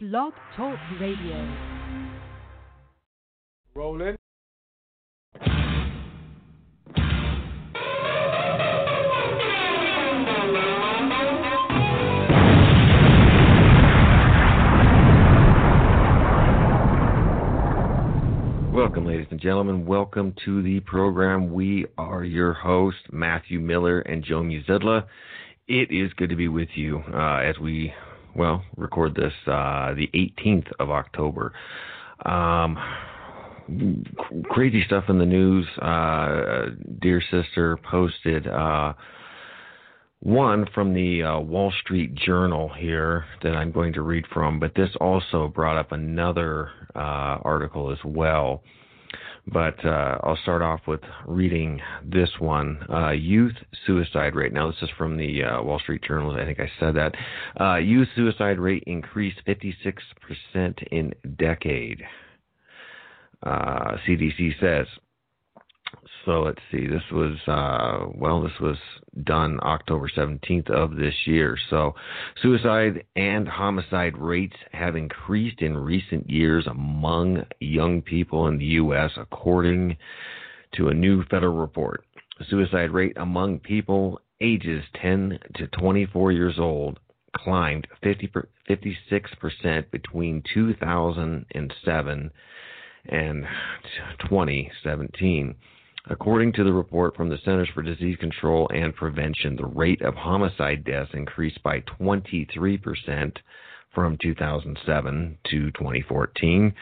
Blog Talk Radio. Rolling. Welcome, ladies and gentlemen. Welcome to the program. We are your hosts, Matthew Miller and Joe Muzidla. It is good to be with you uh, as we, well, record this uh, the 18th of October. Um, crazy stuff in the news. Uh, dear sister posted uh, one from the uh, Wall Street Journal here that I'm going to read from, but this also brought up another uh, article as well. But uh, I'll start off with reading this one uh, Youth suicide rate. Now, this is from the uh, Wall Street Journal. I think I said that. Uh, youth suicide rate increased 56% in decade. CDC uh, says so let's see. This was uh, well, this was done October 17th of this year. So suicide and homicide rates have increased in recent years among young people in the U.S., according to a new federal report. Suicide rate among people ages 10 to 24 years old climbed 50, 56% between 2007 and 2017. According to the report from the Centers for Disease Control and Prevention, the rate of homicide deaths increased by 23% from 2007 to 2014,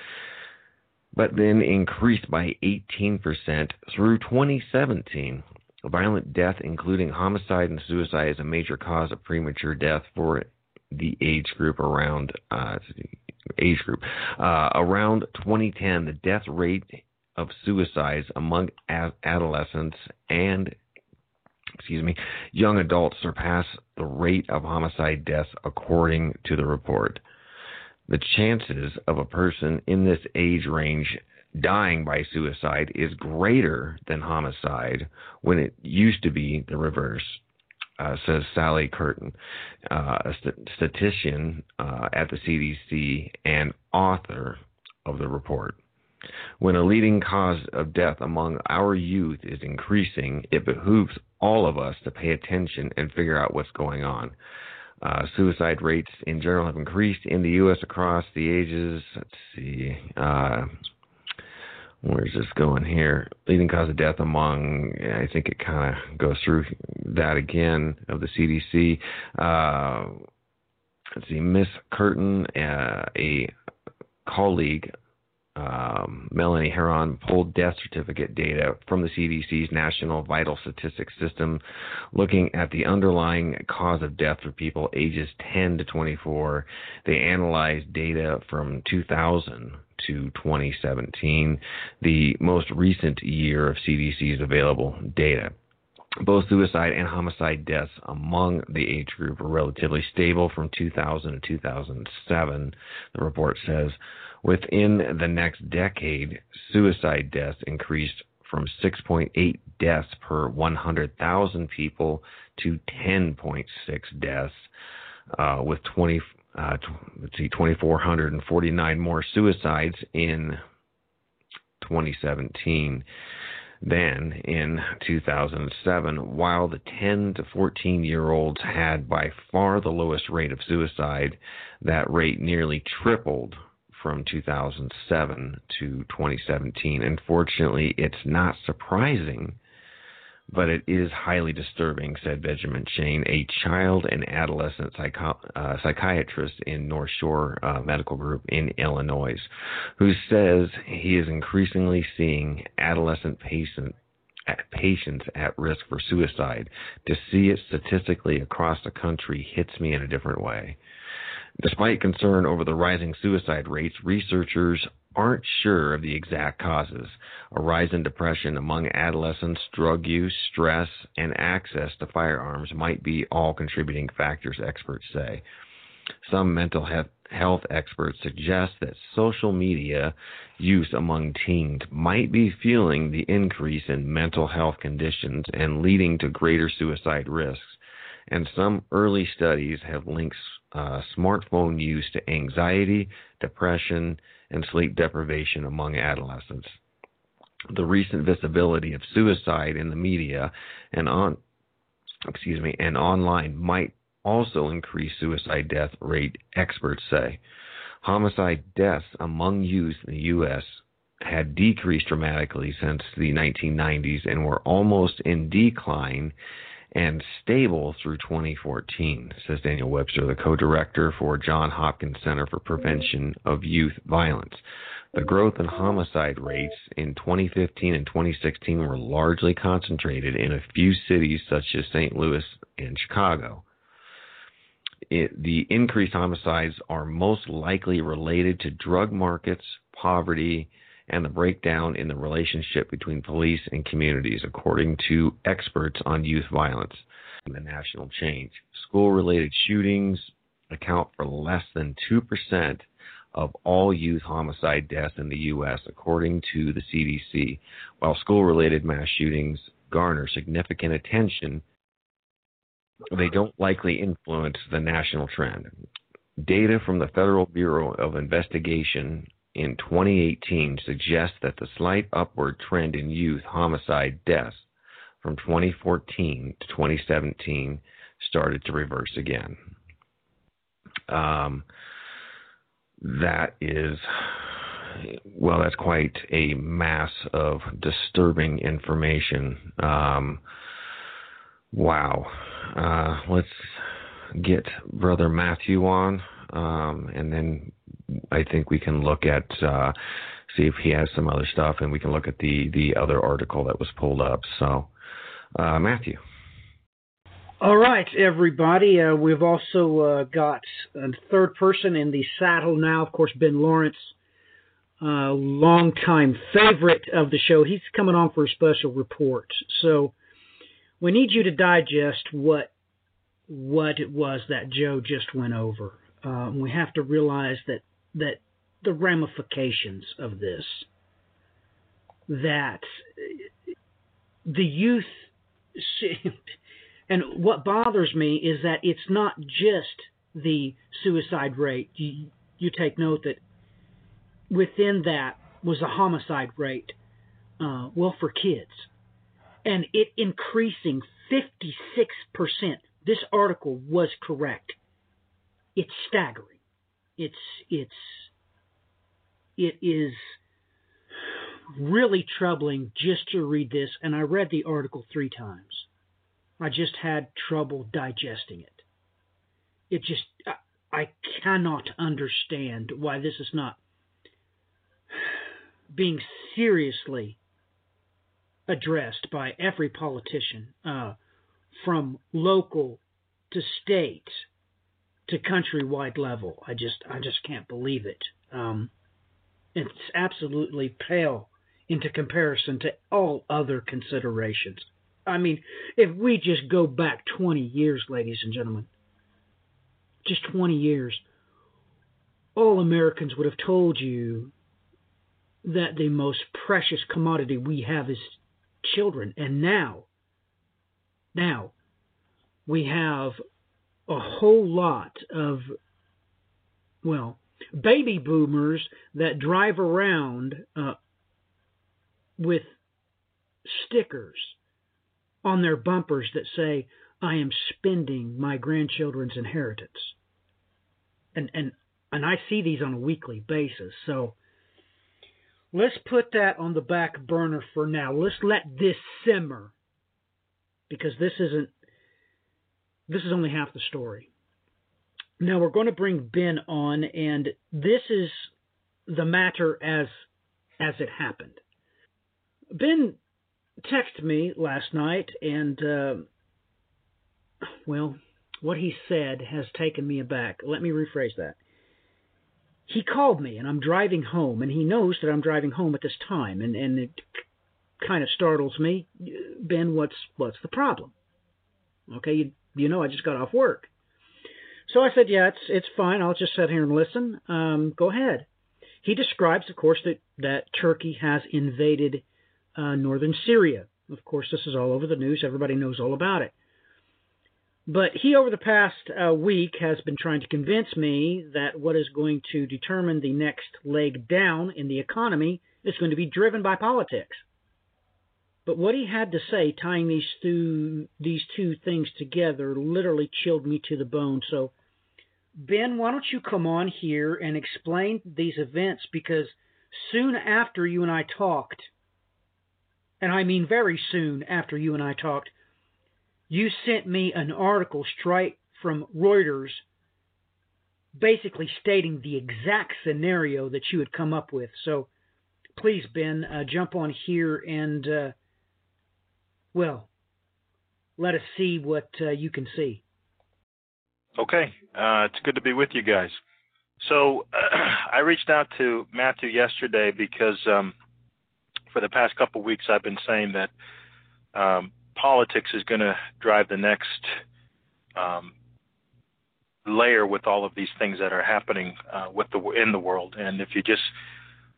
but then increased by 18% through 2017. Violent death, including homicide and suicide, is a major cause of premature death for the age group around uh, age group. Uh, around 2010, the death rate of suicides among adolescents and excuse me, young adults surpass the rate of homicide deaths according to the report. The chances of a person in this age range dying by suicide is greater than homicide when it used to be the reverse, uh, says Sally Curtin, uh, a st- statistician uh, at the CDC and author of the report. When a leading cause of death among our youth is increasing, it behooves all of us to pay attention and figure out what's going on. Uh, suicide rates in general have increased in the U.S. across the ages. Let's see. Uh, where's this going here? Leading cause of death among, I think it kind of goes through that again of the CDC. Uh, let's see, Miss Curtin, uh, a colleague um, Melonie Heron pulled death certificate data from the CDC's National Vital Statistics System, looking at the underlying cause of death for people ages 10 to 24. They analyzed data from 2000 to 2017, the most recent year of CDC's available data. Both suicide and homicide deaths among the age group were relatively stable from 2000 to 2007, the report says. Within the next decade, suicide deaths increased from 6.8 deaths per 100,000 people to 10.6 deaths, uh, with 20, uh, let's see, 2,449 more suicides in 2017 than in 2007, while the 10 to 14 year olds had by far the lowest rate of suicide. That rate nearly tripled from 2007 to 2017. Unfortunately, it's not surprising, but it is highly disturbing, said Benjamin Shain, a child and adolescent psycho- uh, psychiatrist in North Shore uh, Medical Group in Illinois, who says he is increasingly seeing adolescent patients patients at risk for suicide. To see it statistically across the country hits me in a different way. Despite concern over the rising suicide rates, researchers aren't sure of the exact causes. A rise in depression among adolescents, drug use, stress, and access to firearms might be all contributing factors, experts say. Some mental health experts suggest that social media use among teens might be fueling the increase in mental health conditions and leading to greater suicide risks. And some early studies have linked uh, smartphone use to anxiety, depression, and sleep deprivation among adolescents. The recent visibility of suicide in the media and on excuse me and online might also increase suicide death rate, experts say. Homicide deaths among youth in the U.S. had decreased dramatically since the 1990s and were almost in decline and stable through 2014, says Daniel Webster, the co director for John Hopkins Center for Prevention of Youth Violence. The growth in homicide rates in 2015 and 2016 were largely concentrated in a few cities such as St. Louis and Chicago. It, the increased homicides are most likely related to drug markets, poverty, and the breakdown in the relationship between police and communities, according to experts on youth violence. The national change. School related shootings account for less than 2% of all youth homicide deaths in the U.S., according to the CDC, while school related mass shootings garner significant attention. They don't likely influence the national trend. Data from the Federal Bureau of Investigation in 2018 suggests that the slight upward trend in youth homicide deaths from 2014 to 2017 started to reverse again. Um, that is, well, that's quite a mass of disturbing information. Um, wow. Uh, let's get Brother Matthew on, um, and then I think we can look at uh, see if he has some other stuff, and we can look at the the other article that was pulled up. So, uh, Matthew. All right, everybody. Uh, we've also uh, got a third person in the saddle now. Of course, Ben Lawrence, uh, longtime favorite of the show. He's coming on for a special report. So we need you to digest what what it was that Joe just went over. Um, we have to realize that that the ramifications of this that the youth and what bothers me is that it's not just the suicide rate. You, you take note that within that was a homicide rate uh, well for kids. And it increasing 56% this article was correct it's staggering it's it's it is really troubling just to read this and I read the article 3 times. I just had trouble digesting it. It just I, I cannot understand why this is not being seriously addressed by every politician, uh, from local to state to countrywide level. I just I just can't believe it. Um, it's absolutely pale into comparison to all other considerations. I mean, if we just go back 20 years, ladies and gentlemen, just 20 years, all Americans would have told you that the most precious commodity we have is children. And now, now, we have a whole lot of, well, baby boomers that drive around uh, with stickers on their bumpers that say, I am spending my grandchildren's inheritance. And, and, and I see these on a weekly basis. So let's put that on the back burner for now. Let's let this simmer because this isn't this is only half the story. Now we're going to bring Ben on, and this is the matter as as it happened. Ben texted me last night, and uh, well, what he said has taken me aback. Let me rephrase that. He called me, and I'm driving home, and he knows that I'm driving home at this time, and and it kind of startles me. Ben, what's what's the problem? Okay, you you know, I just got off work. So I said, yeah, it's it's fine. I'll just sit here and listen. Um, go ahead. He describes, of course, that that Turkey has invaded uh, northern Syria. Of course, this is all over the news. Everybody knows all about it. But he, over the past uh, week, has been trying to convince me that what is going to determine the next leg down in the economy is going to be driven by politics. But what he had to say, tying these two these two things together, literally chilled me to the bone. So, Ben, why don't you come on here and explain these events? Because soon after you and I talked, and I mean very soon after you and I talked, you sent me an article straight from Reuters basically stating the exact scenario that you had come up with. So please, Ben, uh, jump on here and, uh, well, let us see what uh, you can see. Okay. Uh, it's good to be with you guys. So I reached out to Matthew yesterday because um, for the past couple of weeks I've been saying that um, politics is going to drive the next um, layer with all of these things that are happening uh, with the in the world. And if you just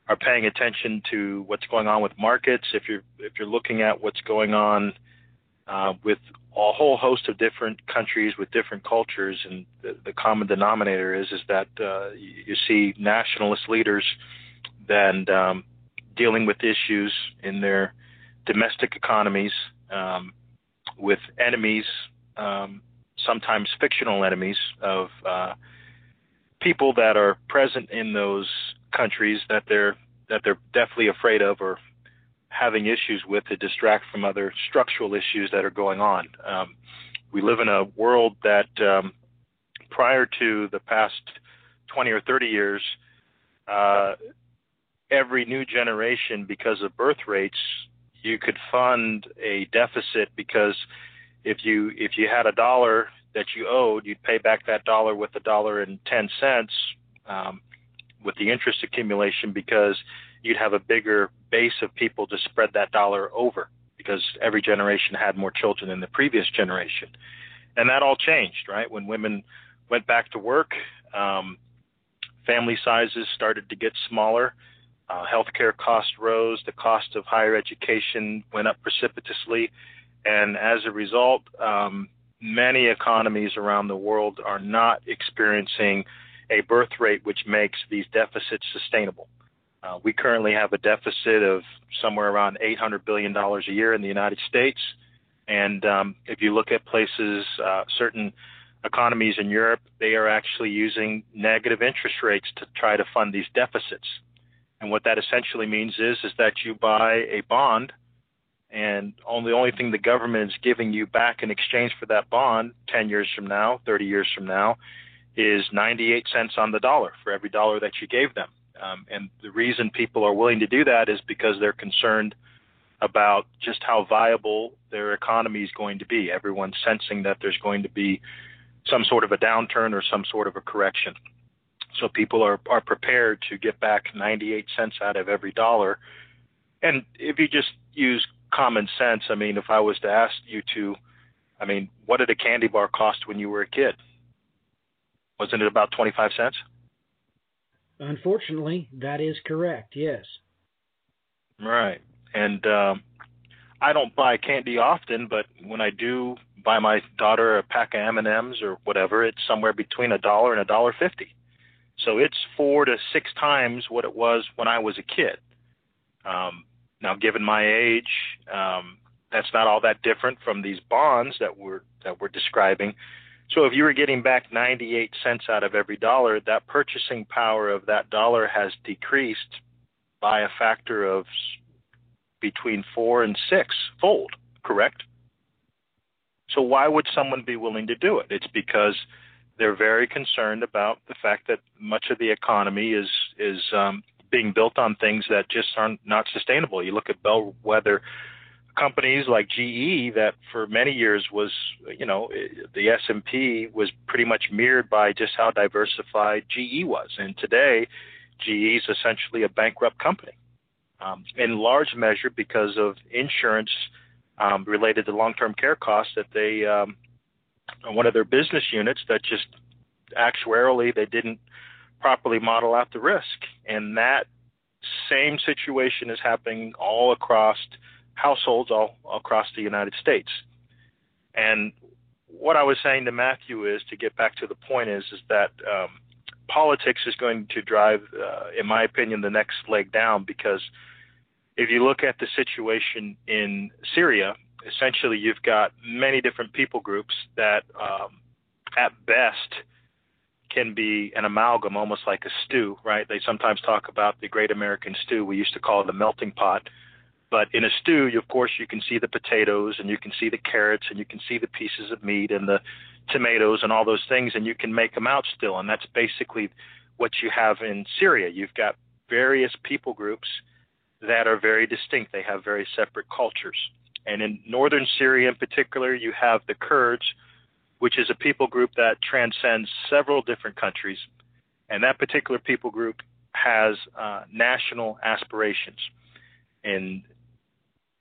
are paying attention to what's going on with markets, if you're if you're looking at what's going on uh, with a whole host of different countries with different cultures, and the, the common denominator is is that uh, you, see nationalist leaders then um, dealing with issues in their domestic economies um, with enemies, um, sometimes fictional enemies of uh, people that are present in those countries that they're that they're definitely afraid of or having issues with to distract from other structural issues that are going on. Um, we live in a world that um, prior to the past 20 or 30 years, uh, every new generation, because of birth rates, you could fund a deficit because if you if you had a dollar that you owed, you'd pay back that dollar with a dollar and ten cents um, with the interest accumulation because you'd have a bigger base of people to spread that dollar over because every generation had more children than the previous generation, and that all changed right when women went back to work. Um, family sizes started to get smaller uh, healthcare costs rose, the cost of higher education went up precipitously, and as a result, um, many economies around the world are not experiencing a birth rate which makes these deficits sustainable. Uh, we currently have a deficit of somewhere around $800 billion a year in the United States. And um, if you look at places, uh, certain economies in Europe, they are actually using negative interest rates to try to fund these deficits. And what that essentially means is is that you buy a bond, and only the only thing the government is giving you back in exchange for that bond 10 years from now, 30 years from now, is 98 cents on the dollar for every dollar that you gave them. Um, and the reason people are willing to do that is because they're concerned about just how viable their economy is going to be. Everyone's sensing that there's going to be some sort of a downturn or some sort of a correction. So people are, are prepared to get back 98 cents out of every dollar. And if you just use common sense, I mean, if I was to ask you to, I mean, what did a candy bar cost when you were a kid? Wasn't it about 25 cents? Unfortunately, that is correct, yes. Right. And um, I don't buy candy often, but when I do buy my daughter a pack of M&Ms or whatever, it's somewhere between a dollar and a dollar fifty. So it's four to six times what it was when I was a kid. Um, now, given my age, um, that's not all that different from these bonds that we're that we're describing. So if you were getting back 98 cents out of every dollar, that purchasing power of that dollar has decreased by a factor of between four and six fold, correct? So why would someone be willing to do it? It's because they're very concerned about the fact that much of the economy is is um, being built on things that just aren't not sustainable. You look at bellwether companies like GE that for many years was you know the S&P was pretty much mirrored by just how diversified GE was and today GE is essentially a bankrupt company um, in large measure because of insurance um, related to long-term care costs that they um, one of their business units that just actuarially they didn't properly model out the risk. And that same situation is happening all across households all, across the United States. And what I was saying to Matthew is to get back to the point is is that um, politics is going to drive, uh, in my opinion, the next leg down because if you look at the situation in Syria, essentially you've got many different people groups that, um, at best, can be an amalgam, almost like a stew, right? They sometimes talk about the Great American Stew. We used to call it the melting pot. But in a stew, you, of course, you can see the potatoes and you can see the carrots and you can see the pieces of meat and the tomatoes and all those things, and you can make them out still. And that's basically what you have in Syria. You've got various people groups that are very distinct. They have very separate cultures. And in northern Syria in particular, you have the Kurds, which is a people group that transcends several different countries. And that particular people group has uh, national aspirations. In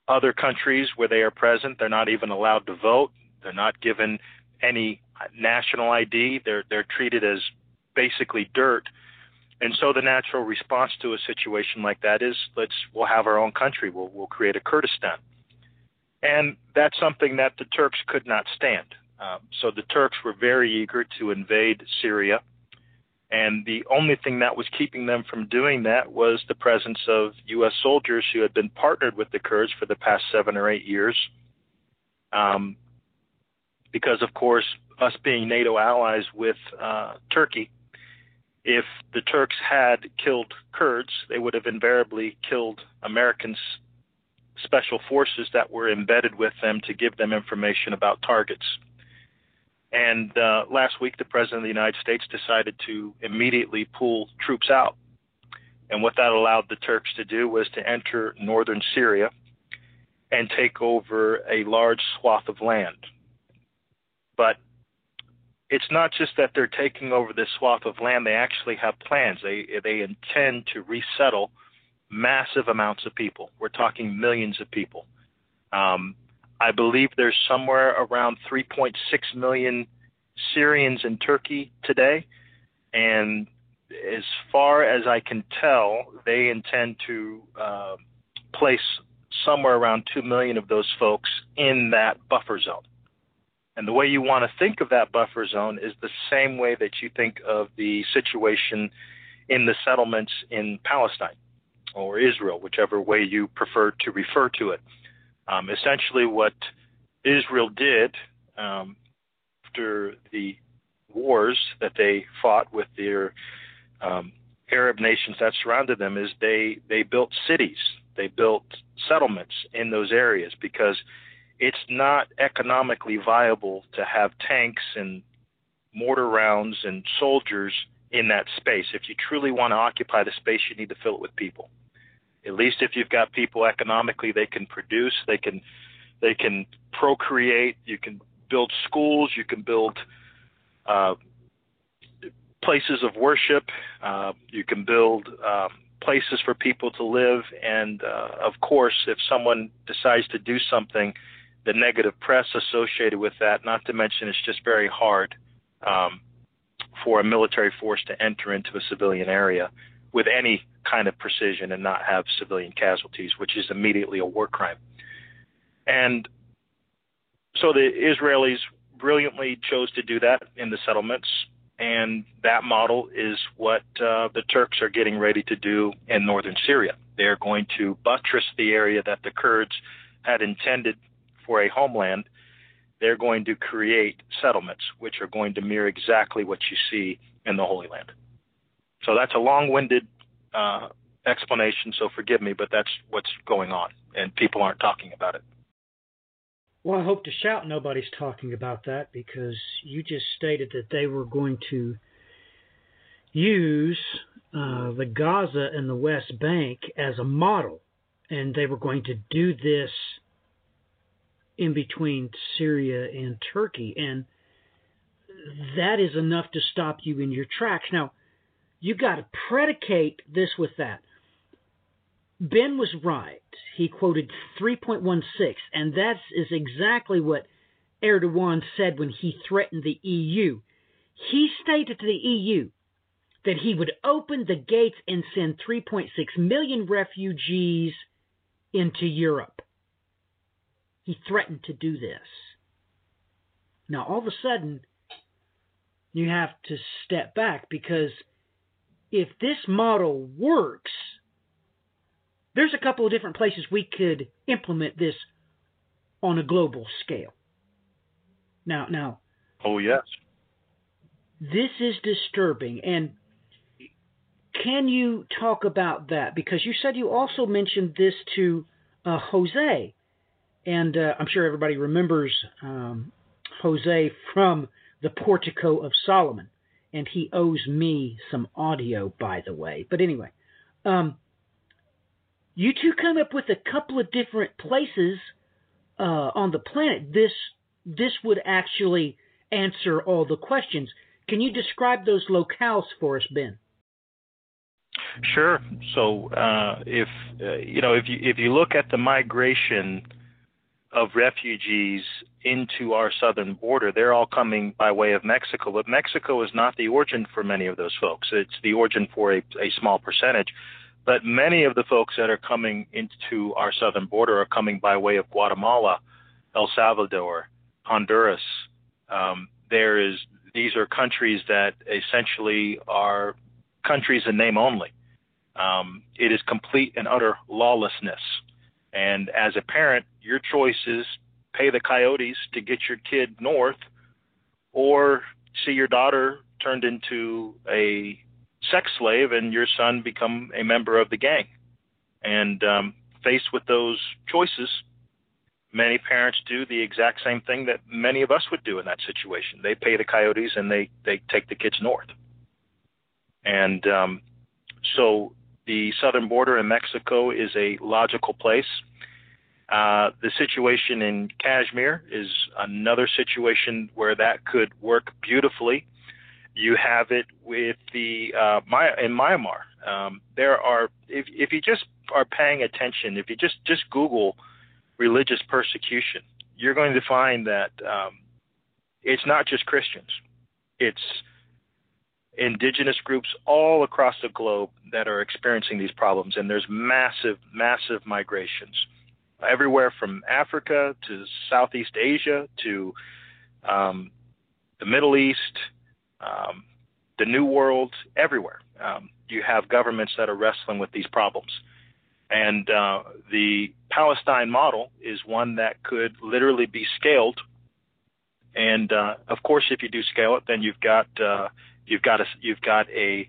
other countries where they are present, they're not even allowed to vote. They're not given any national ID. They're they're treated as basically dirt. And so the natural response to a situation like that is let's we'll have our own country. We'll we'll create a Kurdistan. And that's something that the Turks could not stand. Um, so the Turks were very eager to invade Syria. And the only thing that was keeping them from doing that was the presence of U.S. soldiers who had been partnered with the Kurds for the past seven or eight years. Um, because, of course, us being NATO allies with uh, Turkey, if the Turks had killed Kurds, they would have invariably killed Americans special forces that were embedded with them to give them information about targets. And uh, last week, the President of the United States decided to immediately pull troops out. And what that allowed the Turks to do was to enter northern Syria and take over a large swath of land. But it's not just that they're taking over this swath of land, they actually have plans. They, they intend to resettle massive amounts of people. We're talking millions of people. Um, I believe there's somewhere around 3.6 million Syrians in Turkey today, and as far as I can tell, they intend to uh, place somewhere around 2 million of those folks in that buffer zone. And the way you want to think of that buffer zone is the same way that you think of the situation in the settlements in Palestine or Israel, whichever way you prefer to refer to it. Um, essentially, what Israel did um, after the wars that they fought with their um, Arab nations that surrounded them is they they built cities, they built settlements in those areas because it's not economically viable to have tanks and mortar rounds and soldiers in that space. If you truly want to occupy the space, you need to fill it with people at least if you've got people economically they can produce they can they can procreate you can build schools you can build uh, places of worship uh, you can build um, places for people to live and uh, of course if someone decides to do something the negative press associated with that not to mention it's just very hard um, for a military force to enter into a civilian area with any kind of precision and not have civilian casualties, which is immediately a war crime. And so the Israelis brilliantly chose to do that in the settlements, and that model is what uh, the Turks are getting ready to do in northern Syria. They're going to buttress the area that the Kurds had intended for a homeland. They're going to create settlements, which are going to mirror exactly what you see in the Holy Land. So that's a long-winded uh, explanation. So forgive me, but that's what's going on, and people aren't talking about it. Well, I hope to shout nobody's talking about that because you just stated that they were going to use uh, the Gaza and the West Bank as a model, and they were going to do this in between Syria and Turkey, and that is enough to stop you in your tracks. Now, you got to predicate this with that. Ben was right. He quoted 3.16, and that is exactly what Erdogan said when he threatened the EU. He stated to the EU that he would open the gates and send 3.6 million refugees into Europe. He threatened to do this. Now, all of a sudden, you have to step back because if this model works, there's a couple of different places we could implement this on a global scale. Now, now. Oh yes. This is disturbing, and can you talk about that? Because you said you also mentioned this to uh, Jose, and uh, I'm sure everybody remembers um, Jose from the Portico of Solomon, and he owes me some audio, by the way. But anyway, um, you two come up with a couple of different places uh, on the planet. This this would actually answer all the questions. Can you describe those locales for us, Ben? Sure. So, uh, if uh, you know, if you if you look at the migration of refugees into our southern border, they're all coming by way of Mexico. But Mexico is not the origin for many of those folks. It's the origin for a, a small percentage. But many of the folks that are coming into our southern border are coming by way of Guatemala, El Salvador, Honduras. Um, there is these are countries that essentially are countries in name only. Um, it is complete and utter lawlessness. And as a parent, your choice is pay the coyotes to get your kid north, or see your daughter turned into a sex slave and your son become a member of the gang. And um, faced with those choices, many parents do the exact same thing that many of us would do in that situation. They pay the coyotes and they they take the kids north. And um, so the southern border in Mexico is a logical place. Uh, the situation in Kashmir is another situation where that could work beautifully. You have it with the uh, in Myanmar. Um, there are if if you just are paying attention, if you just just Google religious persecution, you're going to find that um, it's not just Christians. It's indigenous groups all across the globe that are experiencing these problems, and there's massive, massive migrations everywhere from Africa to Southeast Asia to um, the Middle East, um, the New World, everywhere. Um, you have governments that are wrestling with these problems. And uh, the Palestine model is one that could literally be scaled. And uh, of course, if you do scale it, then you've got uh, you've got a you've got a,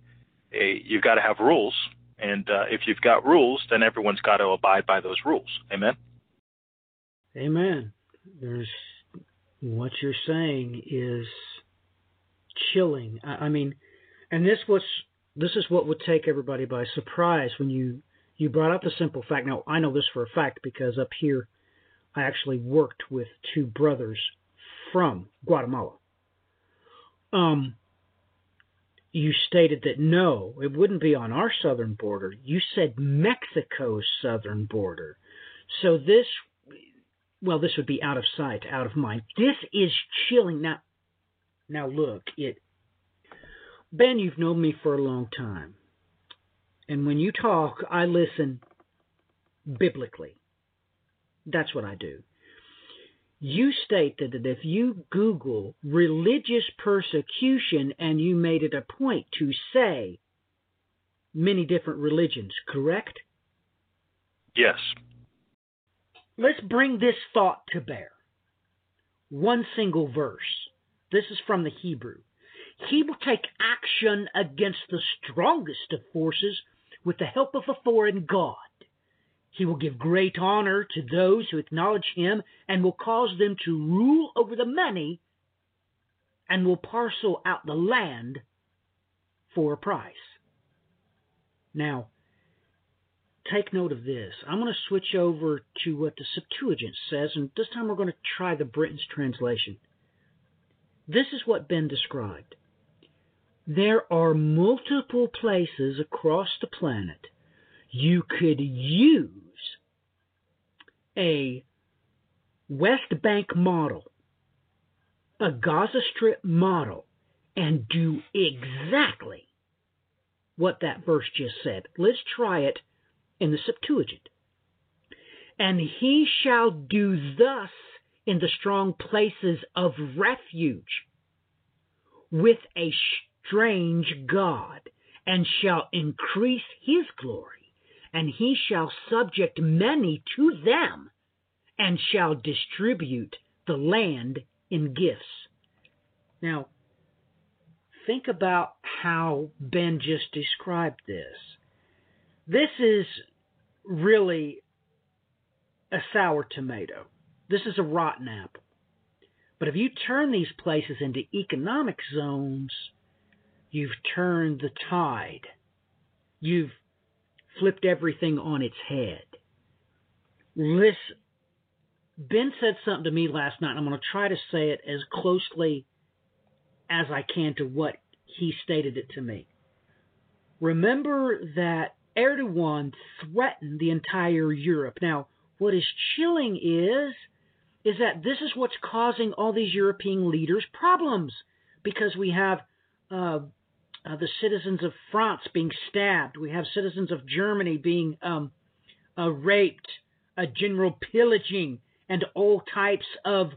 a you've got to have rules. And uh, if you've got rules, then everyone's got to abide by those rules. Amen. Amen. There's what you're saying is chilling. I, I mean, and this was this is what would take everybody by surprise when you you brought up the simple fact. Now, I know this for a fact because up here I actually worked with two brothers from Guatemala. Um, you stated that no, it wouldn't be on our southern border. You said Mexico's southern border. So this, well, this would be out of sight, out of mind. This is chilling. Now, now look, it. Ben, you've known me for a long time. And when you talk, I listen biblically. That's what I do. You stated that if you Google religious persecution and you made it a point to say many different religions, correct? Yes. Let's bring this thought to bear. One single verse. This is from the Hebrew. He will take action against the strongest of forces with the help of a foreign god. He will give great honor to those who acknowledge him and will cause them to rule over the many and will parcel out the land for a price. Now, take note of this. I'm going to switch over to what the Septuagint says, and this time we're going to try the Brenton's translation. This is what Ben described. There are multiple places across the planet you could use a West Bank model, a Gaza Strip model, and do exactly what that verse just said. Let's try it in the Septuagint. And he shall do thus in the strong places of refuge with a strange God, and shall increase his glory, and he shall subject many to them, and shall distribute the land in gifts. Now, think about how Ben just described this. This is really a sour tomato. This is a rotten apple. But if you turn these places into economic zones, you've turned the tide. You've flipped everything on its head. Listen, Ben said something to me last night, and I'm going to try to say it as closely as I can to what he stated it to me. Remember that Erdogan threatened the entire Europe. Now, what is chilling is is that this is what's causing all these European leaders problems because we have uh, uh, the citizens of France being stabbed, we have citizens of Germany being um, uh, raped, a general pillaging, and all types of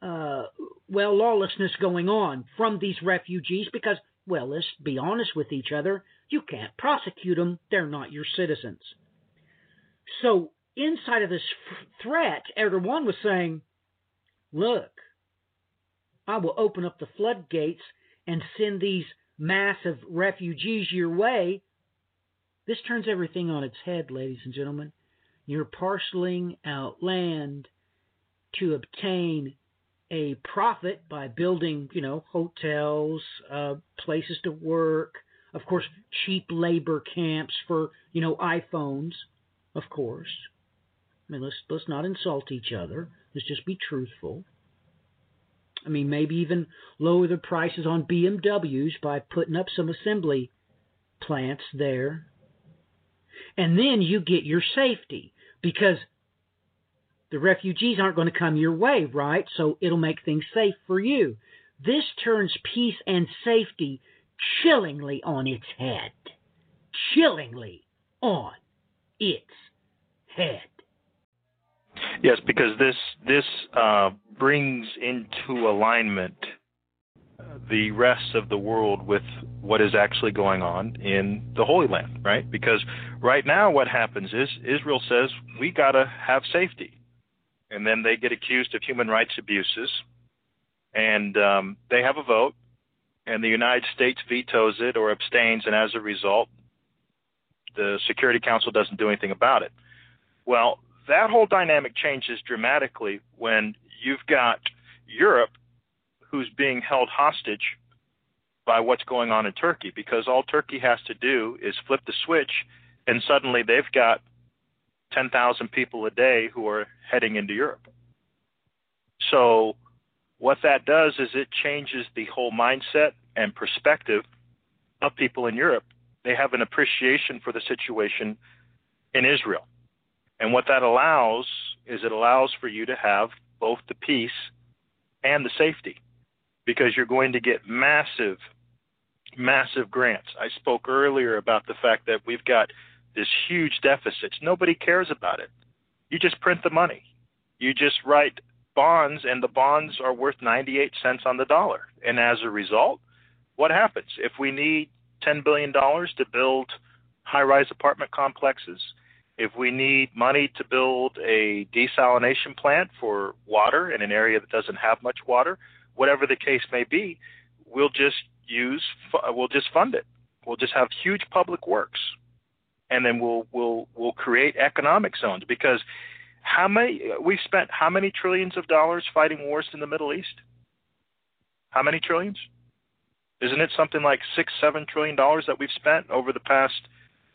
uh, well lawlessness going on from these refugees because well let's be honest with each other. You can't prosecute them they're not your citizens. So inside of this f- threat, Erdogan was saying, Look, I will open up the floodgates and send these massive refugees your way. This turns everything on its head, ladies and gentlemen. You're parceling out land to obtain a profit by building, you know, hotels, uh, places to work, of course, cheap labor camps for, you know, iPhones, of course. I mean, let's let's not insult each other. Let's just be truthful. I mean, maybe even lower the prices on BMWs by putting up some assembly plants there. And then you get your safety because the refugees aren't going to come your way, right? So it'll make things safe for you. This turns peace and safety chillingly on its head. Chillingly on its head. Yes, because this this uh, brings into alignment the rest of the world with what is actually going on in the Holy Land, right? Because right now, what happens is Israel says we gotta have safety, and then they get accused of human rights abuses, and um, they have a vote, and the United States vetoes it or abstains, and as a result, the Security Council doesn't do anything about it. Well, that whole dynamic changes dramatically when you've got Europe who's being held hostage by what's going on in Turkey because all Turkey has to do is flip the switch and suddenly they've got 10,000 people a day who are heading into Europe. So what that does is it changes the whole mindset and perspective of people in Europe. They have an appreciation for the situation in Israel. And what that allows is it allows for you to have both the peace and the safety because you're going to get massive, massive grants. I spoke earlier about the fact that we've got this huge deficit. Nobody cares about it. You just print the money. You just write bonds, and the bonds are worth 98 cents on the dollar. And as a result, what happens? If we need $10 billion to build high rise apartment complexes, if we need money to build a desalination plant for water in an area that doesn't have much water, whatever the case may be, we'll just use uh, we'll just fund it. We'll just have huge public works, and then we'll we'll we'll create economic zones because how many uh, we've spent how many trillions of dollars fighting wars in the Middle East? How many trillions? Isn't it something like six, seven trillion dollars that we've spent over the past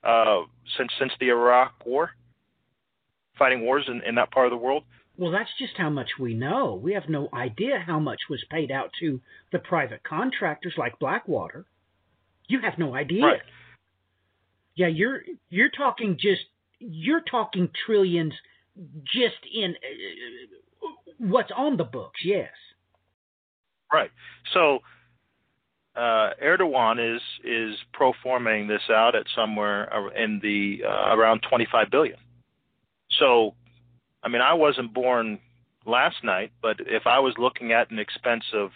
uh, since since the Iraq War, fighting wars in, in that part of the world. Well, that's just how much we know. We have no idea how much was paid out to the private contractors like Blackwater. You have no idea. Right. Yeah, you're you're talking just you're talking trillions just in uh, what's on the books. Yes. Right. So uh, Erdogan is is pro forming this out at somewhere in the uh, around 25 billion. So, I mean, I wasn't born last night, but if I was looking at an expense of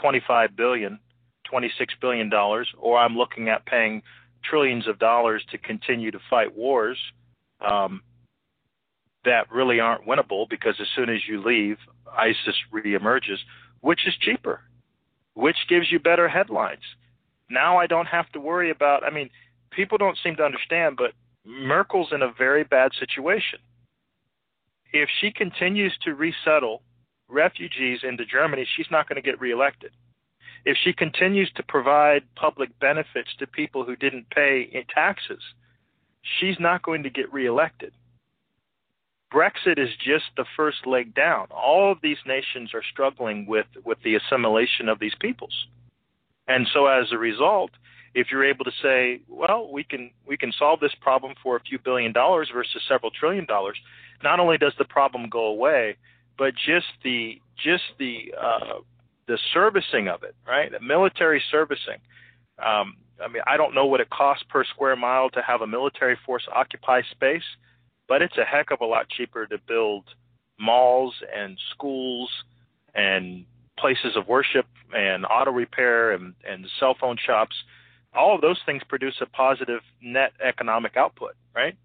25 billion, 26 billion dollars, or I'm looking at paying trillions of dollars to continue to fight wars um, that really aren't winnable because as soon as you leave, ISIS reemerges. Which is cheaper? Which gives you better headlines? Now I don't have to worry about. I mean, people don't seem to understand, but Merkel's in a very bad situation. If she continues to resettle refugees into Germany, she's not going to get reelected. If she continues to provide public benefits to people who didn't pay taxes, she's not going to get reelected. Brexit is just the first leg down. All of these nations are struggling with, with the assimilation of these peoples. And so as a result, if you're able to say, well, we can we can solve this problem for a few billion dollars versus several trillion dollars, not only does the problem go away, but just the just the uh, the servicing of it, right? The military servicing. Um, I mean, I don't know what it costs per square mile to have a military force occupy space, but it's a heck of a lot cheaper to build malls and schools and places of worship and auto repair and, and cell phone shops. All of those things produce a positive net economic output, right?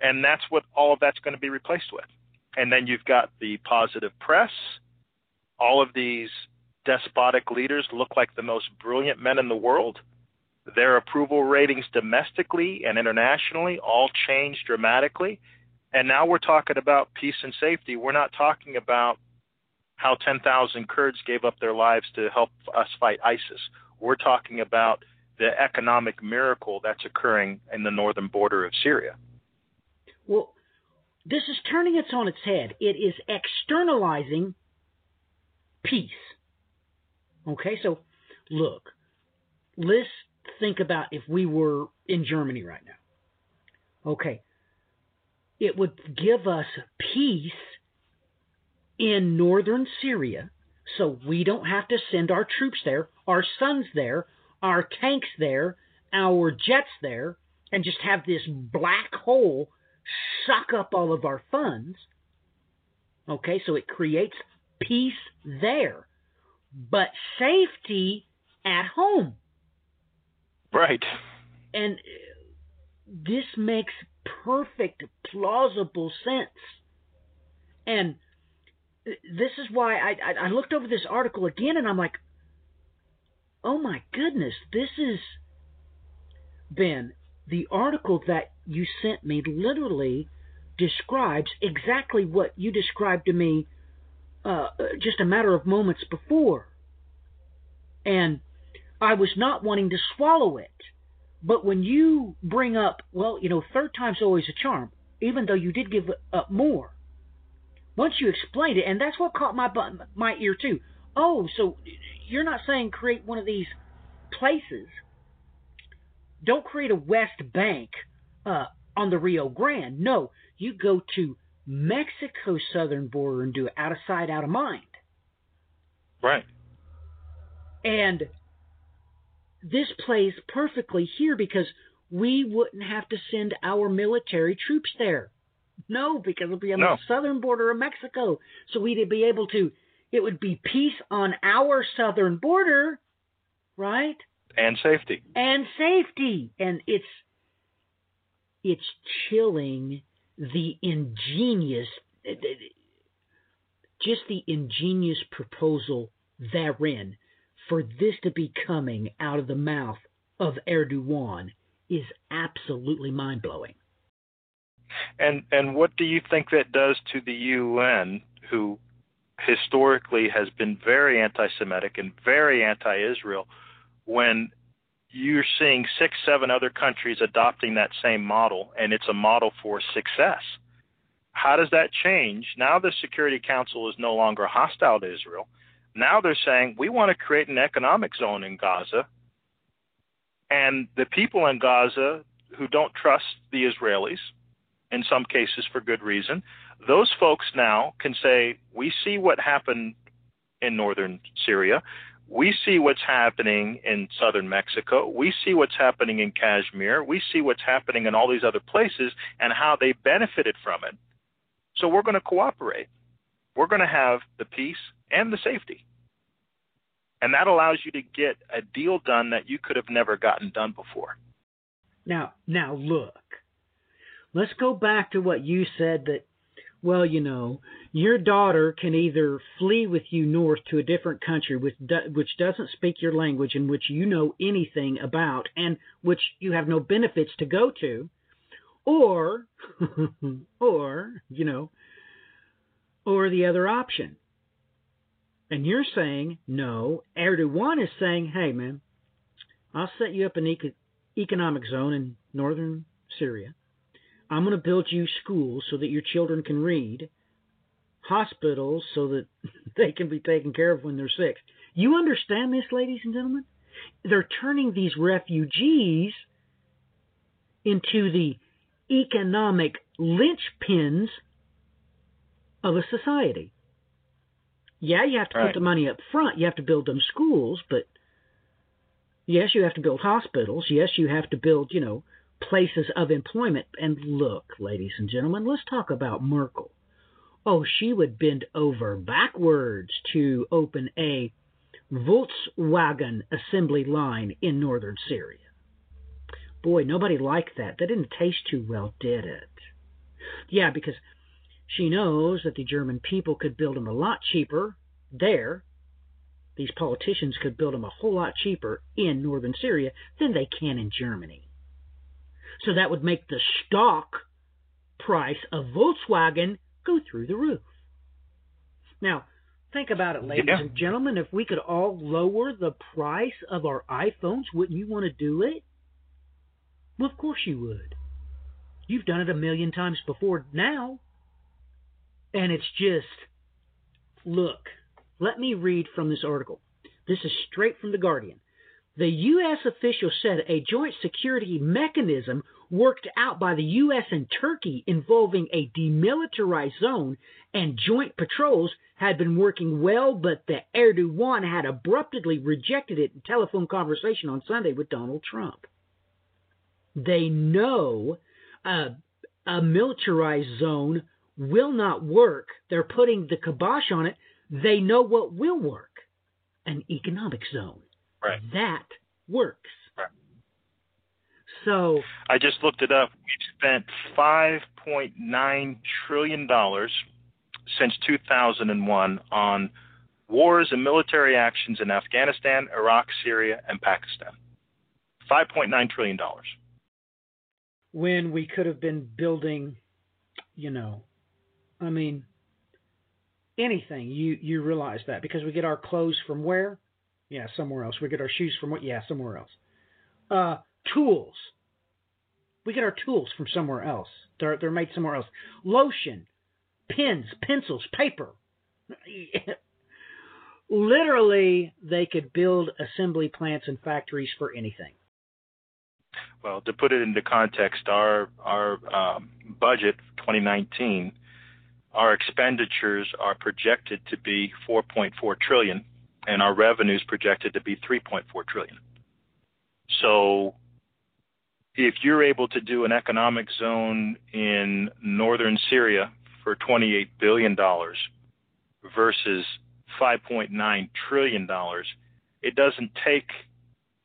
And that's what all of that's going to be replaced with. And then you've got the positive press. All of these despotic leaders look like the most brilliant men in the world. Their approval ratings domestically and internationally all changed dramatically. And now we're talking about peace and safety. We're not talking about how 10,000 Kurds gave up their lives to help us fight ISIS. We're talking about the economic miracle that's occurring in the northern border of Syria. Well, this is turning it on its head. It is externalizing peace. Okay, so look, let's think about if we were in Germany right now. Okay, it would give us peace in northern Syria, so we don't have to send our troops there, our sons there, our tanks there, our jets there, and just have this black hole suck up all of our funds. Okay, so it creates peace there but safety at home. Right. And this makes perfect, plausible sense. And this is why I, I, I looked over this article again and I'm like, oh my goodness, this is, Ben, the article that you sent me literally describes exactly what you described to me uh, just a matter of moments before. And I was not wanting to swallow it. But when you bring up, well, you know, third time's always a charm, even though you did give up more. Once you explained it, and that's what caught my my ear too. Oh, so you're not saying create one of these places. Don't create a West Bank uh, on the Rio Grande. No, you go to Mexico's southern border and do it out of sight, out of mind. Right. And this plays perfectly here because we wouldn't have to send our military troops there. No, because it'll be on no. the southern border of Mexico. So we'd be able to, it would be peace on our southern border, right? And safety. And safety. And it's, it's chilling the ingenious, just the ingenious proposal therein for this to be coming out of the mouth of Erdogan is absolutely mind blowing. And and what do you think that does to the UN, who historically has been very anti-Semitic and very anti-Israel, when you're seeing six, seven other countries adopting that same model, and it's a model for success. How does that change? Now the Security Council is no longer hostile to Israel. Now they're saying we want to create an economic zone in Gaza, and the people in Gaza who don't trust the Israelis, in some cases for good reason, those folks now can say, We see what happened in northern Syria. We see what's happening in southern Mexico. We see what's happening in Kashmir. We see what's happening in all these other places and how they benefited from it. So we're going to cooperate. We're going to have the peace and the safety. And that allows you to get a deal done that you could have never gotten done before. Now, now look. Let's go back to what you said that well, you know, your daughter can either flee with you north to a different country which do, which doesn't speak your language and which you know anything about and which you have no benefits to go to, or or, you know, or the other option. And you're saying, no, Erdogan is saying, hey, man, I'll set you up an eco- economic zone in northern Syria. I'm going to build you schools so that your children can read, hospitals so that they can be taken care of when they're sick. You understand this, ladies and gentlemen? They're turning these refugees into the economic linchpins of a society. Yeah, you have to right. put the money up front. You have to build them schools, but yes, you have to build hospitals. Yes, you have to build, you know, places of employment. And look, ladies and gentlemen, let's talk about Merkel. Oh, she would bend over backwards to open a Volkswagen assembly line in northern Syria. Boy, nobody liked that. That didn't taste too well, did it? Yeah, because she knows that the German people could build them a lot cheaper there. These politicians could build them a whole lot cheaper in northern Syria than they can in Germany. So that would make the stock price of Volkswagen go through the roof. Now, think about it, ladies Yeah. and gentlemen. If we could all lower the price of our iPhones, wouldn't you want to do it? Well, of course you would. You've done it a million times before now. And it's just, look, let me read from this article. This is straight from The Guardian. The U.S. official said a joint security mechanism worked out by the U.S. and Turkey involving a demilitarized zone and joint patrols had been working well, but that Erdogan had abruptly rejected it in telephone conversation on Sunday with Donald Trump. They know a, a militarized zone will not work. They're putting the kibosh on it. They know what will work an economic zone. Right. That works. Right. So, I just looked it up. We've spent $5.9 trillion since 2001 on wars and military actions in Afghanistan, Iraq, Syria, and Pakistan. $5.9 trillion. when we could have been building, you know, I mean, anything, you, you realize that because we get our clothes from where? Yeah, somewhere else. We get our shoes from what? Yeah, somewhere else. Uh, tools. We get our tools from somewhere else. They're, they're made somewhere else. Lotion, pens, pencils, paper. Literally, they could build assembly plants and factories for anything. Well, to put it into context, our our um, budget 2019, our expenditures are projected to be 4.4 trillion, and our revenues projected to be 3.4 trillion. So, if you're able to do an economic zone in northern Syria for 28 billion dollars versus 5.9 trillion dollars, it doesn't take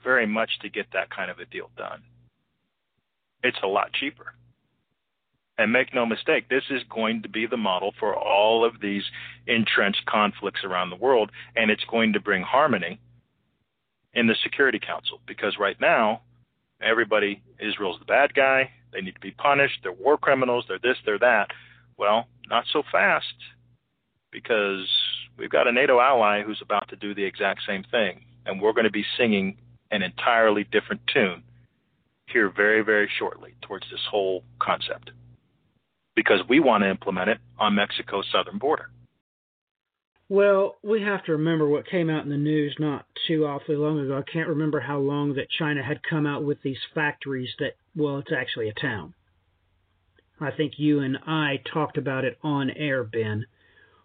very much to get that kind of a deal done it's a lot cheaper. And make no mistake, this is going to be the model for all of these entrenched conflicts around the world, and it's going to bring harmony in the Security Council because right now, everybody, Israel's the bad guy, they need to be punished, they're war criminals, they're this, they're that. Well, not so fast because we've got a NATO ally who's about to do the exact same thing, and we're going to be singing an entirely different tune here very, very shortly towards this whole concept because we want to implement it on Mexico's southern border. Well, we have to remember what came out in the news not too awfully long ago. I can't remember how long that China had come out with these factories that, well, it's actually a town. I think you and I talked about it on air, Ben.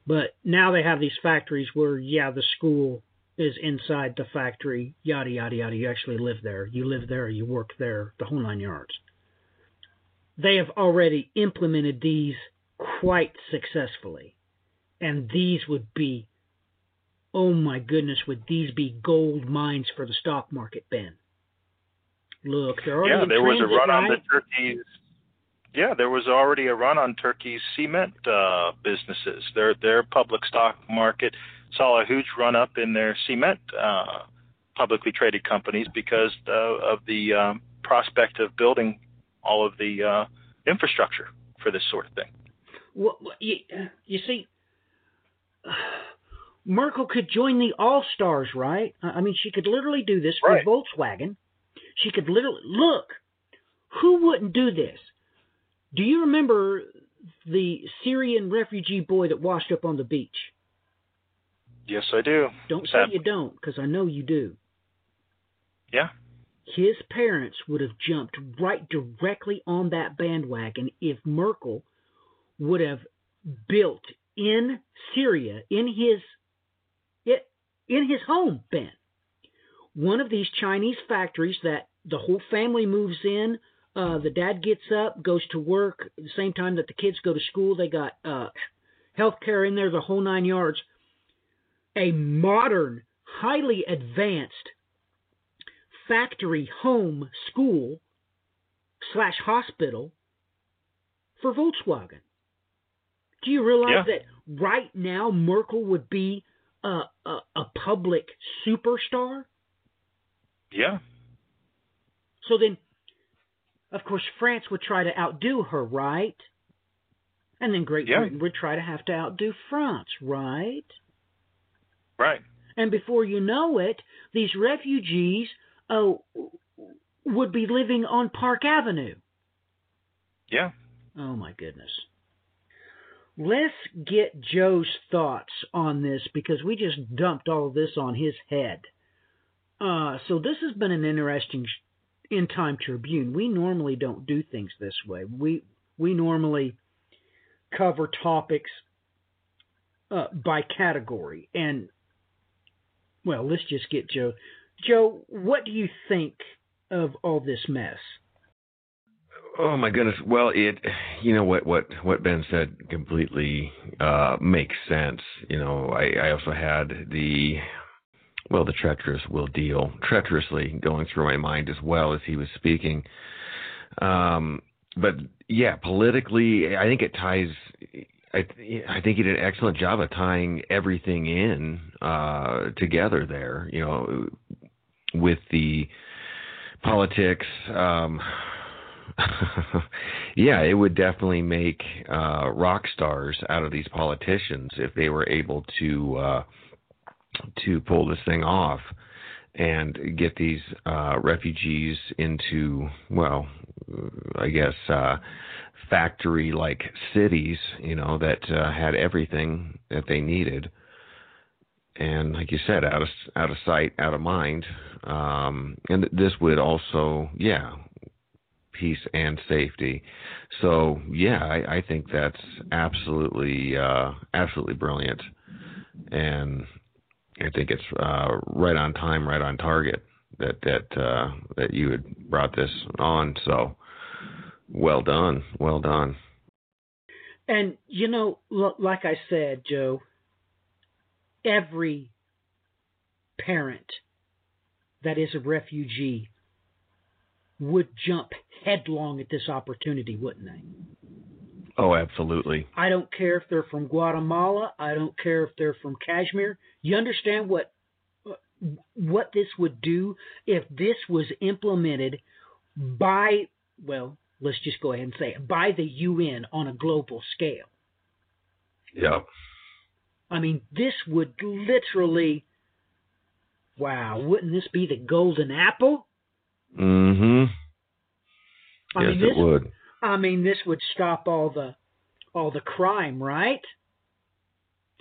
But now they have these factories where, yeah, the school is inside the factory, yada, yada, yada. You actually live there. You live there, you work there, the whole nine yards. They have already implemented these quite successfully. and these would be, oh my goodness, would these be gold mines for the stock market, Ben? Look, they're already yeah, there was a transit, run on the? Turkey's. Yeah, there was already a run on Turkey's cement uh, businesses. Their their public stock market saw a huge run up in their cement uh, publicly traded companies because uh, of the um, prospect of building all of the uh, infrastructure for this sort of thing. Well, you, you see, Merkel could join the All Stars, right? I mean, she could literally do this Right. for Volkswagen. She could literally look. Who wouldn't do this? Do you remember the Syrian refugee boy that washed up on the beach? Yes, I do. Don't say you don't, because I know you do. Yeah. His parents would have jumped right directly on that bandwagon if Merkel would have built in Syria, in his in his home, Ben. One of these Chinese factories that the whole family moves in. Uh, the dad gets up, goes to work at the same time that the kids go to school. They got uh, health care in there, the whole nine yards. A modern, highly advanced factory home school slash hospital for Volkswagen. Do you realize Yeah. that right now Merkel would be a, a, a public superstar? Yeah. So then, of course, France would try to outdo her, right? And then Great Yeah. Britain would try to have to outdo France, right? Right. And before you know it, these refugees oh, would be living on Park Avenue. Yeah. Oh my goodness. Let's get Joe's thoughts on this because we just dumped all of this on his head. Uh, so this has been an interesting sh- End Time Tribune. We normally don't do things this way. We we normally cover topics uh, by category, and well, let's just get Joe. Joe, what do you think of all this mess? Oh my goodness. Well, it you know what what what Ben said completely uh makes sense. You know, I I also had the well, the treacherous will deal treacherously going through my mind as well as he was speaking. Um but yeah, politically, I think it ties I I think he did an excellent job of tying everything in uh together there, you know, with the politics um yeah, it would definitely make uh, rock stars out of these politicians if they were able to uh, to pull this thing off and get these uh, refugees into well, I guess uh, factory-like cities, you know, that uh, had everything that they needed. And like you said, out of out of sight, out of mind. Um, and this would also, yeah, peace and safety. So yeah, I, I think that's absolutely uh, absolutely brilliant, and I think it's uh, right on time, right on target that that uh, that you had brought this on. So well done, well done. And you know, like I said, Joe, every parent that is a refugee would jump headlong at this opportunity, wouldn't they? Oh, absolutely. I don't care if they're from Guatemala. I don't care if they're from Kashmir. You understand what what this would do if this was implemented by well, let's just go ahead and say it, by the UN on a global scale. Yep. I mean, this would literally wow, wouldn't this be the golden apple? Mm-hmm. I yes, mean, this it would. I mean, this would stop all the all the crime, right?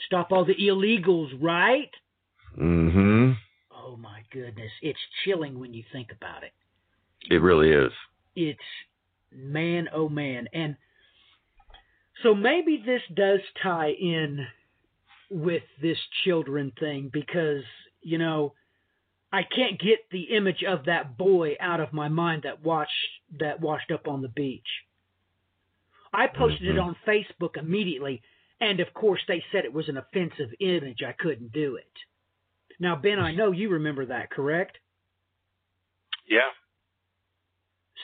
Stop all the illegals, right? Mm-hmm. Oh my goodness, it's chilling when you think about it. It really is. It's man, oh man, and so maybe this does tie in with this children thing because you know I can't get the image of that boy out of my mind that watched that washed up on the beach. I posted it Mhm. on Facebook immediately, And of course, they said it was an offensive image. I couldn't do it. Now, Ben, I know you remember that, correct? Yeah.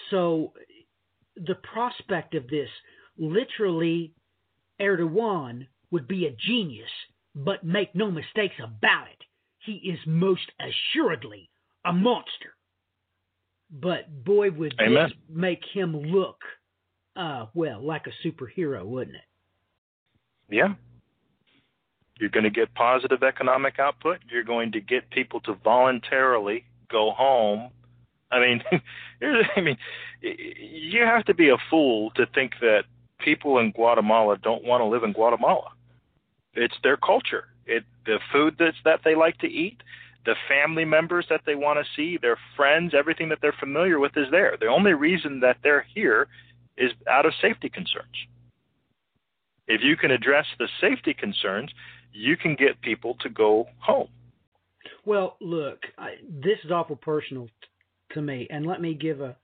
So, the prospect of this, literally, Erdogan would be a genius, but make no mistakes about it. He is most assuredly a monster. But boy, would Amen. this make him look, uh, well, like a superhero, wouldn't it? Yeah. You're going to get positive economic output. You're going to get people to voluntarily go home. I mean, I mean, you have to be a fool to think that people in Guatemala don't want to live in Guatemala. It's their culture. It the food that's that they like to eat, the family members that they want to see, their friends, everything that they're familiar with is there. The only reason that they're here is out of safety concerns. If you can address the safety concerns, you can get people to go home. Well, look, I, this is awful personal to me, and let me give a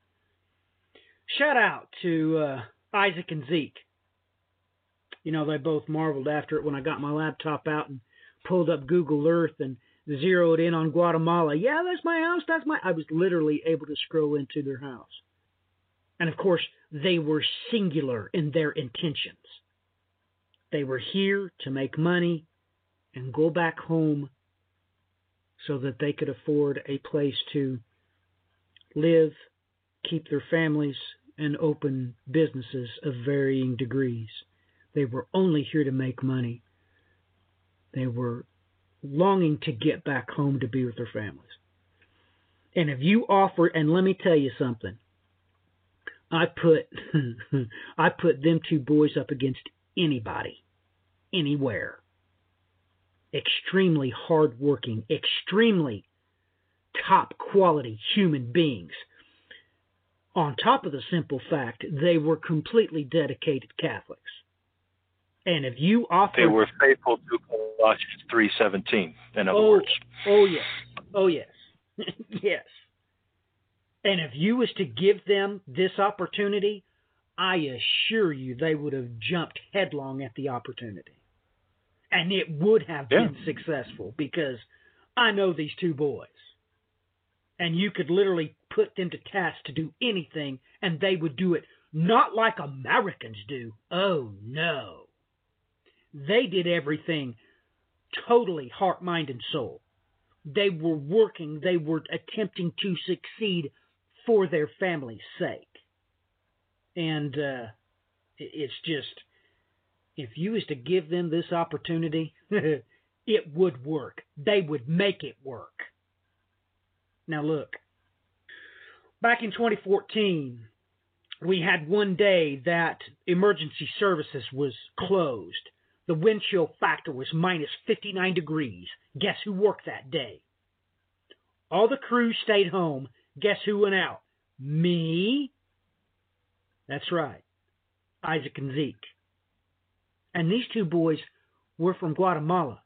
shout out to uh, Isaac and Zeke. You know, they both marveled after it when I got my laptop out and pulled up Google Earth and zeroed in on Guatemala. Yeah, that's my house. That's my. I was literally able to scroll into their house, and of course, they were singular in their intentions. They were here to make money and go back home so that they could afford a place to live, keep their families, and open businesses of varying degrees. They were only here to make money. They were longing to get back home to be with their families. And if you offer, and let me tell you something, I put I put them two boys up against anybody, anywhere extremely hardworking, extremely top quality human beings. On top of the simple fact they were completely dedicated Catholics. And if you offer They were faithful to Colossians 3:17. In other Oh. words, Oh yes. Oh yes. yes. And if you was to give them this opportunity, I assure you they would have jumped headlong at the opportunity. And it would have Yeah. been successful because I know these two boys. And you could literally put them to task to do anything and they would do it not like Americans do. Oh no. They did everything totally heart, mind, and soul. They were working, they were attempting to succeed for their family's sake. And uh, it's just, if you was to give them this opportunity, it would work. They would make it work. Now, look, back in 2014, we had one day that emergency services was closed. The wind chill factor was minus 59 degrees. Guess who worked that day? All the crew stayed home. Guess who went out? Me. That's right. Isaac and Zeke. And these two boys were from Guatemala.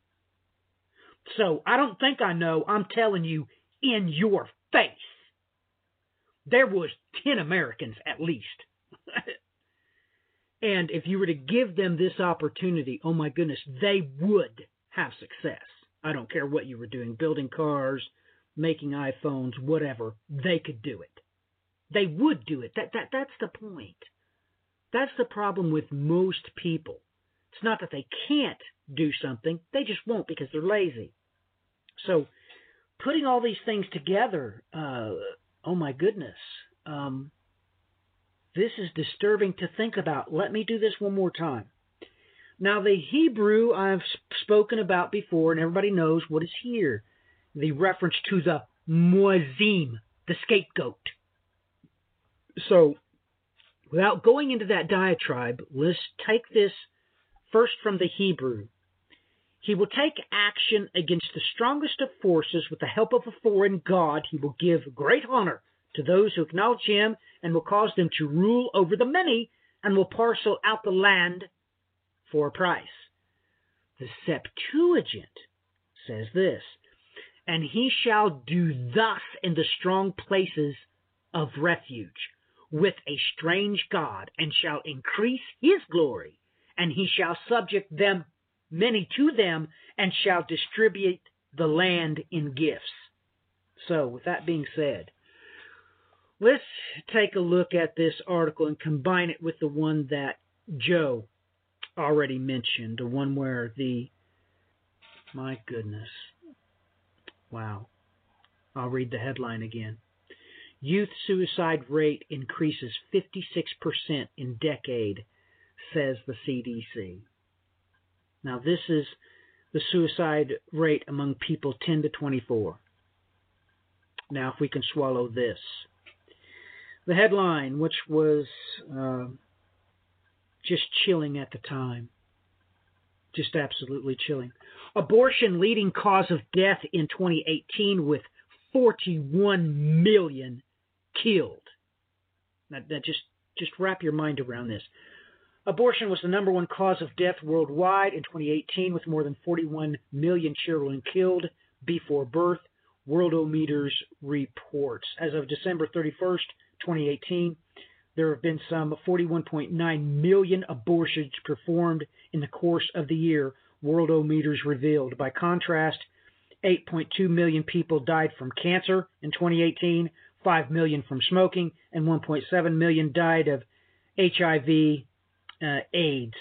So I don't think I know. I'm telling you in your face. There was 10 Americans at least. And if you were to give them this opportunity, oh my goodness, they would have success. I don't care what you were doing, building cars, making iPhones, whatever. They could do it. They would do it. That that that's the point. That's the problem with most people. It's not that they can't do something, they just won't because they're lazy. So, putting all these things together, uh, oh my goodness, um, this is disturbing to think about. Let me do this one more time. Now, the Hebrew I've spoken about before, and everybody knows what is here the reference to the Moazim, the scapegoat. So, without going into that diatribe, let's take this first from the Hebrew. He will take action against the strongest of forces with the help of a foreign god. He will give great honor to those who acknowledge him and will cause them to rule over the many and will parcel out the land for a price. The Septuagint says this, and he shall do thus in the strong places of refuge with a strange God, and shall increase his glory, and he shall subject them many to them, and shall distribute the land in gifts. So, with that being said, let's take a look at this article and combine it with the one that Joe already mentioned, the one where the my goodness. Wow. I'll read the headline again. Youth suicide rate increases 56% in decade, says the CDC. Now, this is the suicide rate among people 10 to 24. Now, if we can swallow this. The headline, which was uh, just chilling at the time, just absolutely chilling. Abortion leading cause of death in 2018 with 41 million killed. Now, now just just wrap your mind around this. Abortion was the number one cause of death worldwide in 2018 with more than 41 million children killed before birth. Worldometers reports. As of December 31st, 2018, there have been some 41.9 million abortions performed in the course of the year, Worldometers revealed. By contrast, 8.2 million people died from cancer in 2018, 5 million from smoking, and 1.7 million died of HIV uh, AIDS.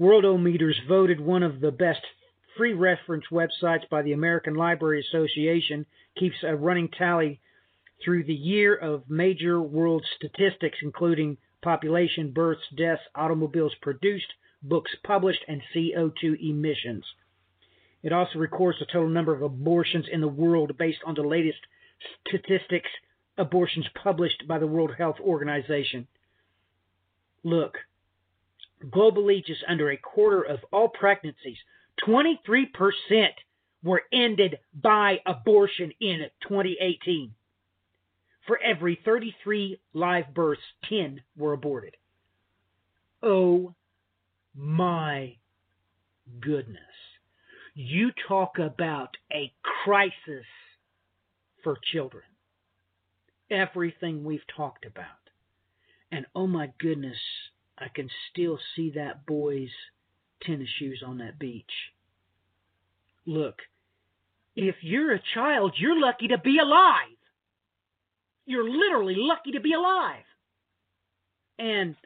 Worldometers voted one of the best free reference websites by the American Library Association, keeps a running tally through the year of major world statistics, including population, births, deaths, automobiles produced, books published, and CO2 emissions. It also records the total number of abortions in the world based on the latest statistics abortions published by the World Health Organization. Look, globally, just under a quarter of all pregnancies, 23%, were ended by abortion in 2018. For every 33 live births, 10 were aborted. Oh my goodness. You talk about a crisis for children. Everything we've talked about. And oh my goodness, I can still see that boy's tennis shoes on that beach. Look, if you're a child, you're lucky to be alive. You're literally lucky to be alive. And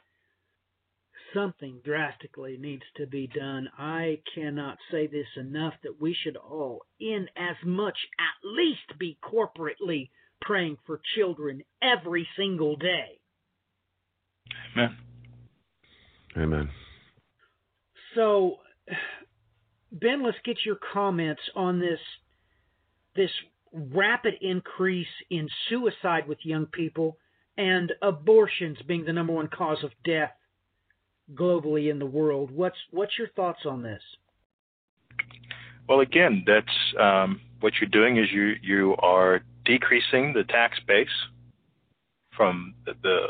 something drastically needs to be done. I cannot say this enough that we should all, in as much at least, be corporately praying for children every single day. Amen. Amen. So, Ben, let's get your comments on this this rapid increase in suicide with young people and abortions being the number one cause of death globally in the world. What's what's your thoughts on this? Well, again, that's um, what you're doing is you you are decreasing the tax base from the, the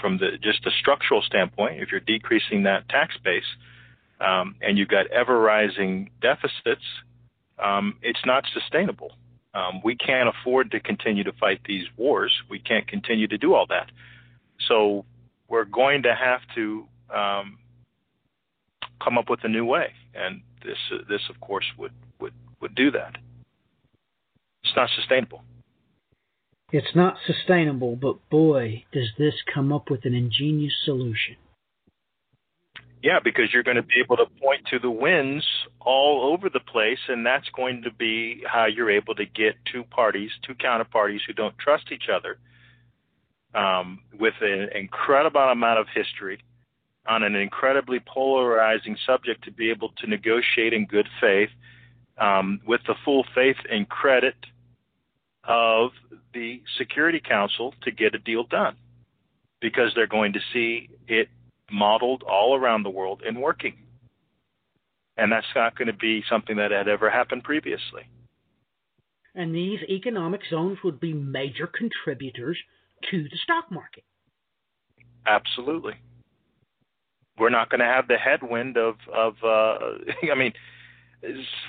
from the just a structural standpoint. If you're decreasing that tax base, um, and you've got ever rising deficits, um, it's not sustainable. Um, we can't afford to continue to fight these wars. We can't continue to do all that. So we're going to have to um, come up with a new way, and this uh, this of course would would would do that. It's not sustainable. It's not sustainable, but boy, does this come up with an ingenious solution. Yeah, because you're going to be able to point to the wins all over the place, and that's going to be how you're able to get two parties, two counterparties who don't trust each other, um, with an incredible amount of history on an incredibly polarizing subject to be able to negotiate in good faith um, with the full faith and credit of the Security Council to get a deal done because they're going to see it modeled all around the world and working. And that's not going to be something that had ever happened previously. And these economic zones would be major contributors to the stock market. Absolutely we're not going to have the headwind of of uh, I mean,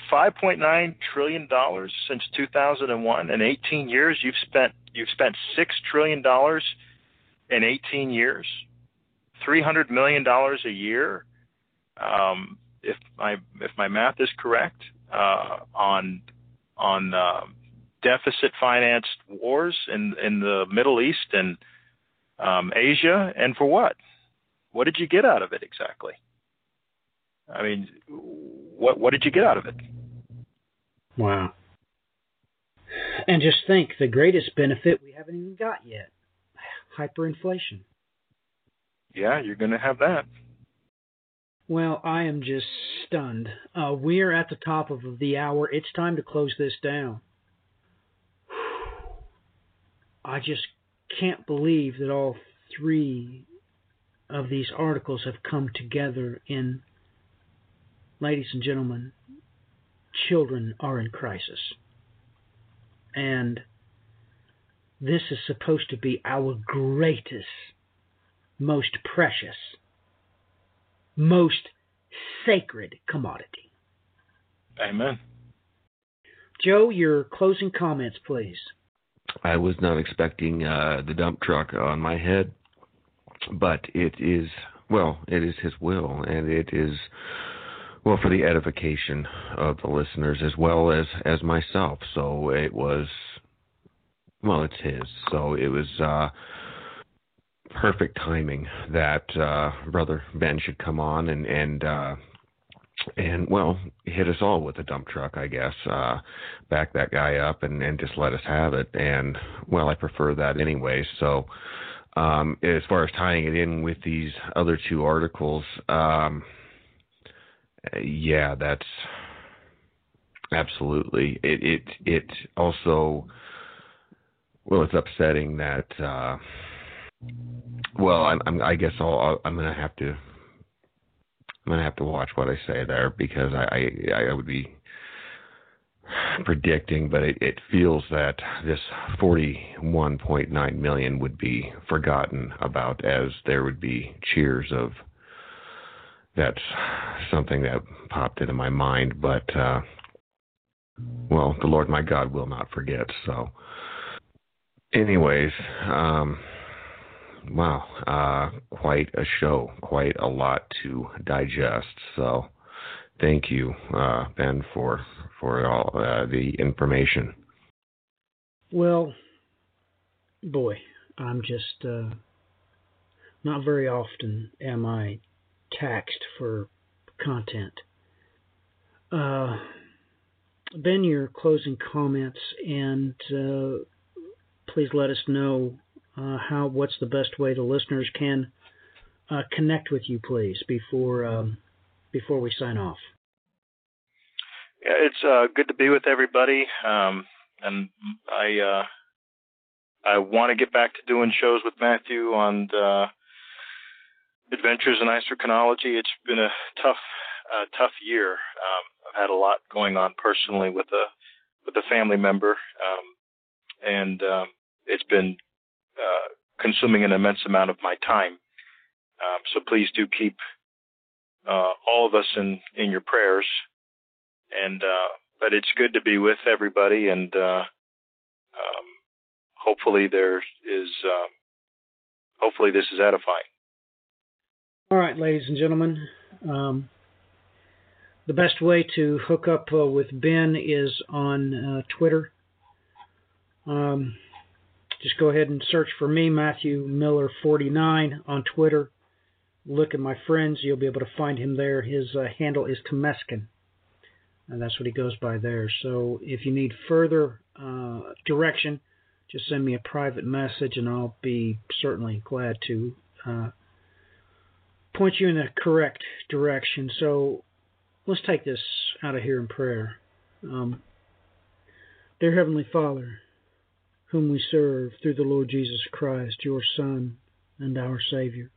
five point nine trillion dollars since two thousand and one. In eighteen years, you've spent you've spent six trillion dollars in eighteen years, three hundred million dollars a year um, if my if my math is correct, uh, on on uh, deficit financed wars in in the Middle East and um, Asia, and for what? What did you get out of it exactly? I mean, what what did you get out of it? Wow. And just think, the greatest benefit we haven't even got yet: hyperinflation. Yeah, you're going to have that. Well, I am just stunned. Uh, we're at the top of the hour. It's time to close this down. I just can't believe that all three of these articles have come together in, ladies and gentlemen, children are in crisis. And this is supposed to be our greatest, most precious, most sacred commodity. Amen. Joe, your closing comments, please. I was not expecting uh, the dump truck on my head, but it is well, it is His will, and it is well for the edification of the listeners as well as as myself. So it was well, it's His. So it was uh, perfect timing that uh, Brother Ben should come on and and uh, and well, hit us all with a dump truck, I guess. Uh, back that guy up and and just let us have it. And well, I prefer that anyway. So. Um, as far as tying it in with these other two articles, um, yeah, that's absolutely it. It it also well, it's upsetting that. Uh, well, I'm, I'm I guess I'll, I'm gonna have to I'm gonna have to watch what I say there because I I, I would be predicting, but it, it feels that this 41.9 million would be forgotten about as there would be cheers of that's something that popped into my mind, but uh, well, the Lord my God will not forget. So, anyways, um, wow, uh, quite a show, quite a lot to digest. So, thank you, uh, Ben, for for all uh, the information. Well, boy, I'm just uh, not very often am I taxed for content. Uh, ben, your closing comments, and uh, please let us know uh, how what's the best way the listeners can uh, connect with you, please, before um, before we sign off. Yeah, it's uh, good to be with everybody, um, and I uh, I want to get back to doing shows with Matthew on the adventures in isochronology. It's been a tough uh, tough year. Um, I've had a lot going on personally with a with a family member, um, and um, it's been uh, consuming an immense amount of my time. Um, so please do keep uh, all of us in in your prayers and uh, but it's good to be with everybody, and uh, um, hopefully there is um, hopefully this is edifying. All right, ladies and gentlemen. Um, the best way to hook up uh, with Ben is on uh, Twitter. Um, just go ahead and search for me, Matthew Miller 49 on Twitter. Look at my friends, you'll be able to find him there. His uh, handle is Temeskin and that's what he goes by there. So if you need further uh, direction, just send me a private message, and I'll be certainly glad to uh, point you in the correct direction. So let's take this out of here in prayer. Um, Dear Heavenly Father, whom we serve through the Lord Jesus Christ, your Son and our Savior,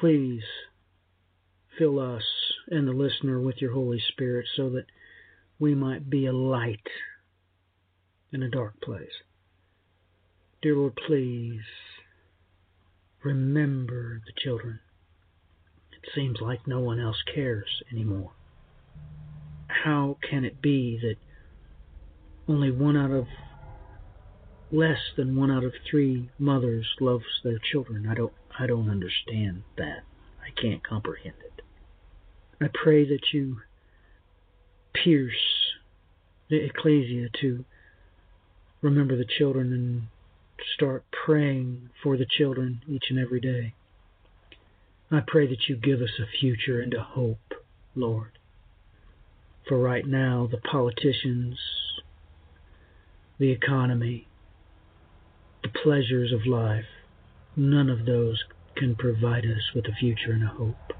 please fill us and the listener with your Holy Spirit so that we might be a light in a dark place. Dear Lord, please remember the children. It seems like no one else cares anymore. How can it be that only one out of less than one out of three mothers loves their children? I don't I don't understand that. I can't comprehend it. I pray that you pierce the ecclesia to remember the children and start praying for the children each and every day. I pray that you give us a future and a hope, Lord. For right now, the politicians, the economy, the pleasures of life, none of those can provide us with a future and a hope.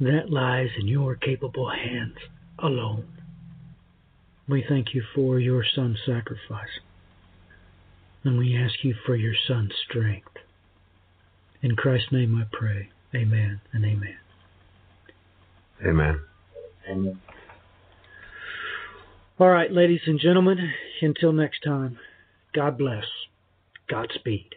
That lies in your capable hands alone. We thank you for your son's sacrifice. And we ask you for your son's strength. In Christ's name I pray. Amen and amen. Amen. Amen. All right, ladies and gentlemen, until next time, God bless. Godspeed.